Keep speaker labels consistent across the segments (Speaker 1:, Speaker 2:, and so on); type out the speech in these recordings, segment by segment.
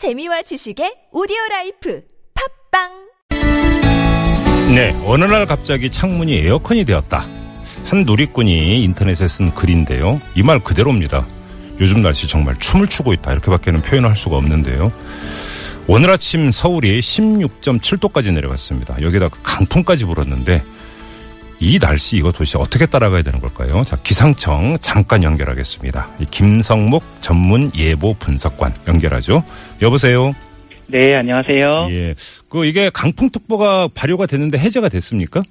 Speaker 1: 재미와 지식의 오디오 라이프 팟빵
Speaker 2: 네, 어느 날 갑자기 창문이 에어컨이 되었다. 한 누리꾼이 인터넷에 쓴 글인데요. 이 말 그대로입니다. 요즘 날씨 정말 춤을 추고 있다. 이렇게밖에는 표현할 수가 없는데요. 오늘 아침 서울이 16.7도까지 내려갔습니다. 여기다 강풍까지 불었는데 이 날씨 이거 도대체 어떻게 따라가야 되는 걸까요? 자, 기상청 잠깐 연결하겠습니다. 이 김성목 전문 예보 분석관 연결하죠. 여보세요.
Speaker 3: 네, 안녕하세요.
Speaker 2: 예. 그 이게 강풍특보가 발효가 됐는데 해제가 됐습니까?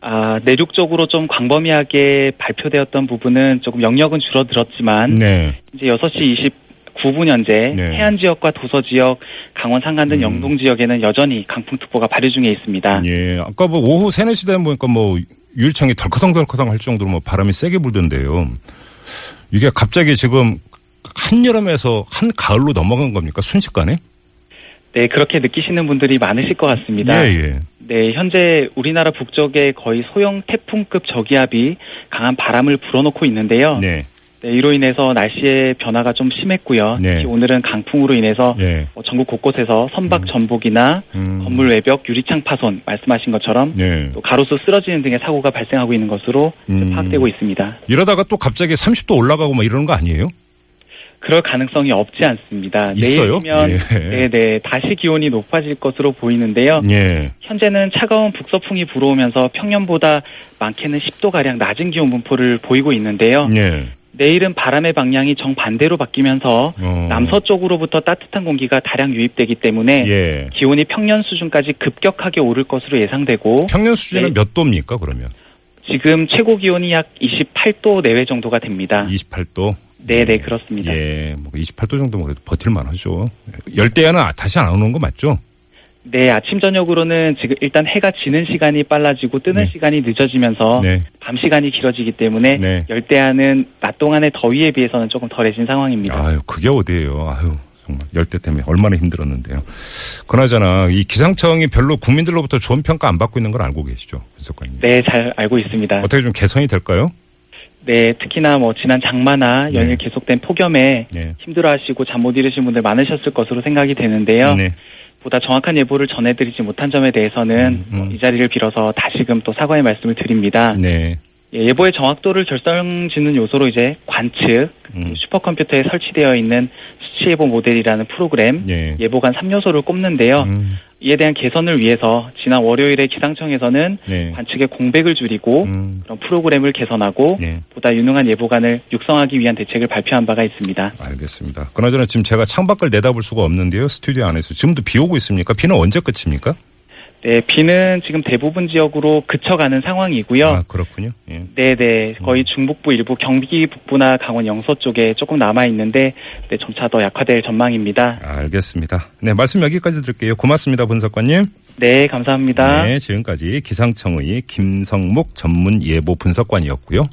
Speaker 3: 아, 내륙 쪽으로 좀 광범위하게 발표되었던 부분은 조금 영역은 줄어들었지만
Speaker 2: 네.
Speaker 3: 이제 6시 29분 현재
Speaker 2: 네.
Speaker 3: 해안 지역과 도서 지역, 강원 산간 등
Speaker 2: 음.
Speaker 3: 영동 지역에는 여전히 강풍특보가 발효 중에 있습니다.
Speaker 2: 예. 아까 뭐 오후 3, 4시 되면 보니까 뭐 유일창이 덜커덩덜커덩 할 정도로 뭐 바람이 세게 불던데요. 이게 갑자기 지금 한여름에서 한가을로 넘어간 겁니까? 순식간에?
Speaker 3: 네, 그렇게 느끼시는 분들이 많으실 것 같습니다.
Speaker 2: 예, 예.
Speaker 3: 네, 현재 우리나라 북쪽에 거의 소형 태풍급 저기압이 강한 바람을 불어넣고 있는데요.
Speaker 2: 네.
Speaker 3: 네, 이로 인해서 날씨의 변화가 좀 심했고요.
Speaker 2: 네.
Speaker 3: 특히 오늘은 강풍으로 인해서
Speaker 2: 예.
Speaker 3: 어, 전국 곳곳에서 선박 전복이나
Speaker 2: 음.
Speaker 3: 건물 외벽 유리창 파손 말씀하신 것처럼
Speaker 2: 네.
Speaker 3: 또 가로수 쓰러지는 등의 사고가 발생하고 있는 것으로
Speaker 2: 음.
Speaker 3: 파악되고 있습니다.
Speaker 2: 이러다가 또 갑자기 30도 올라가고 뭐 이러는 거 아니에요?
Speaker 3: 그럴 가능성이 없지 않습니다.
Speaker 2: 있어요?
Speaker 3: 내일이면
Speaker 2: 예.
Speaker 3: 네네 다시 기온이 높아질 것으로 보이는데요.
Speaker 2: 예.
Speaker 3: 현재는 차가운 북서풍이 불어오면서 평년보다 많게는 10도 가량 낮은 기온 분포를 보이고 있는데요.
Speaker 2: 예.
Speaker 3: 내일은 바람의 방향이 정반대로 바뀌면서
Speaker 2: 어.
Speaker 3: 남서쪽으로부터 따뜻한 공기가 다량 유입되기 때문에
Speaker 2: 예.
Speaker 3: 기온이 평년 수준까지 급격하게 오를 것으로 예상되고
Speaker 2: 평년 수준은
Speaker 3: 네.
Speaker 2: 몇 도입니까, 그러면?
Speaker 3: 지금 최고 기온이 약 28도 내외 정도가 됩니다.
Speaker 2: 28도?
Speaker 3: 네네 그렇습니다.
Speaker 2: 예. 뭐 28도 정도면 그래도 버틸만 하죠. 열대야는 다시 안 오는 거 맞죠?
Speaker 3: 네 아침 저녁으로는 지금 일단 해가 지는 시간이 빨라지고 뜨는
Speaker 2: 네.
Speaker 3: 시간이 늦어지면서
Speaker 2: 네.
Speaker 3: 밤 시간이 길어지기 때문에
Speaker 2: 네.
Speaker 3: 열대야는 낮 동안의 더위에 비해서는 조금 덜해진 상황입니다.
Speaker 2: 아유, 그게 어디예요. 아유, 정말 열대 때문에 얼마나 힘들었는데요. 그나저나 이 기상청이 별로 국민들로부터 좋은 평가 안 받고 있는 걸 알고 계시죠, 분석관님.
Speaker 3: 네 잘 알고 있습니다.
Speaker 2: 어떻게 좀 개선이 될까요?
Speaker 3: 네 특히나 뭐 지난 장마나 연일
Speaker 2: 네.
Speaker 3: 계속된 폭염에
Speaker 2: 네.
Speaker 3: 힘들어하시고 잠 못 이루신 분들 많으셨을 것으로 생각이 되는데요.
Speaker 2: 네.
Speaker 3: 보다 정확한 예보를 전해드리지 못한 점에 대해서는
Speaker 2: 음, 음.
Speaker 3: 뭐이 자리를 빌어서 다시금 또 사과의 말씀을 드립니다.
Speaker 2: 네.
Speaker 3: 예, 예보의 정확도를 결정짓는 요소로 이제 관측,
Speaker 2: 음.
Speaker 3: 슈퍼컴퓨터에 설치되어 있는 수치 예보 모델이라는 프로그램,
Speaker 2: 예.
Speaker 3: 예보관 3요소를 꼽는데요.
Speaker 2: 음,
Speaker 3: 이에 대한 개선을 위해서 지난 월요일에 기상청에서는
Speaker 2: 네.
Speaker 3: 관측의 공백을 줄이고
Speaker 2: 음,
Speaker 3: 그런 프로그램을 개선하고
Speaker 2: 네.
Speaker 3: 보다 유능한 예보관을 육성하기 위한 대책을 발표한 바가 있습니다.
Speaker 2: 알겠습니다. 그나저나 지금 제가 창밖을 내다볼 수가 없는데요. 스튜디오 안에서. 지금도 비 오고 있습니까? 비는 언제 끝입니까?
Speaker 3: 네, 비는 지금 대부분 지역으로 그쳐가는 상황이고요.
Speaker 2: 아, 그렇군요. 예.
Speaker 3: 네 네 거의 중북부 일부 경기 북부나 강원 영서 쪽에 조금 남아 있는데 네, 점차 더 약화될 전망입니다.
Speaker 2: 알겠습니다. 네, 말씀 여기까지 드릴게요. 고맙습니다, 분석관님.
Speaker 3: 네 감사합니다.
Speaker 2: 네, 지금까지 기상청의 김성목 전문 예보 분석관이었고요.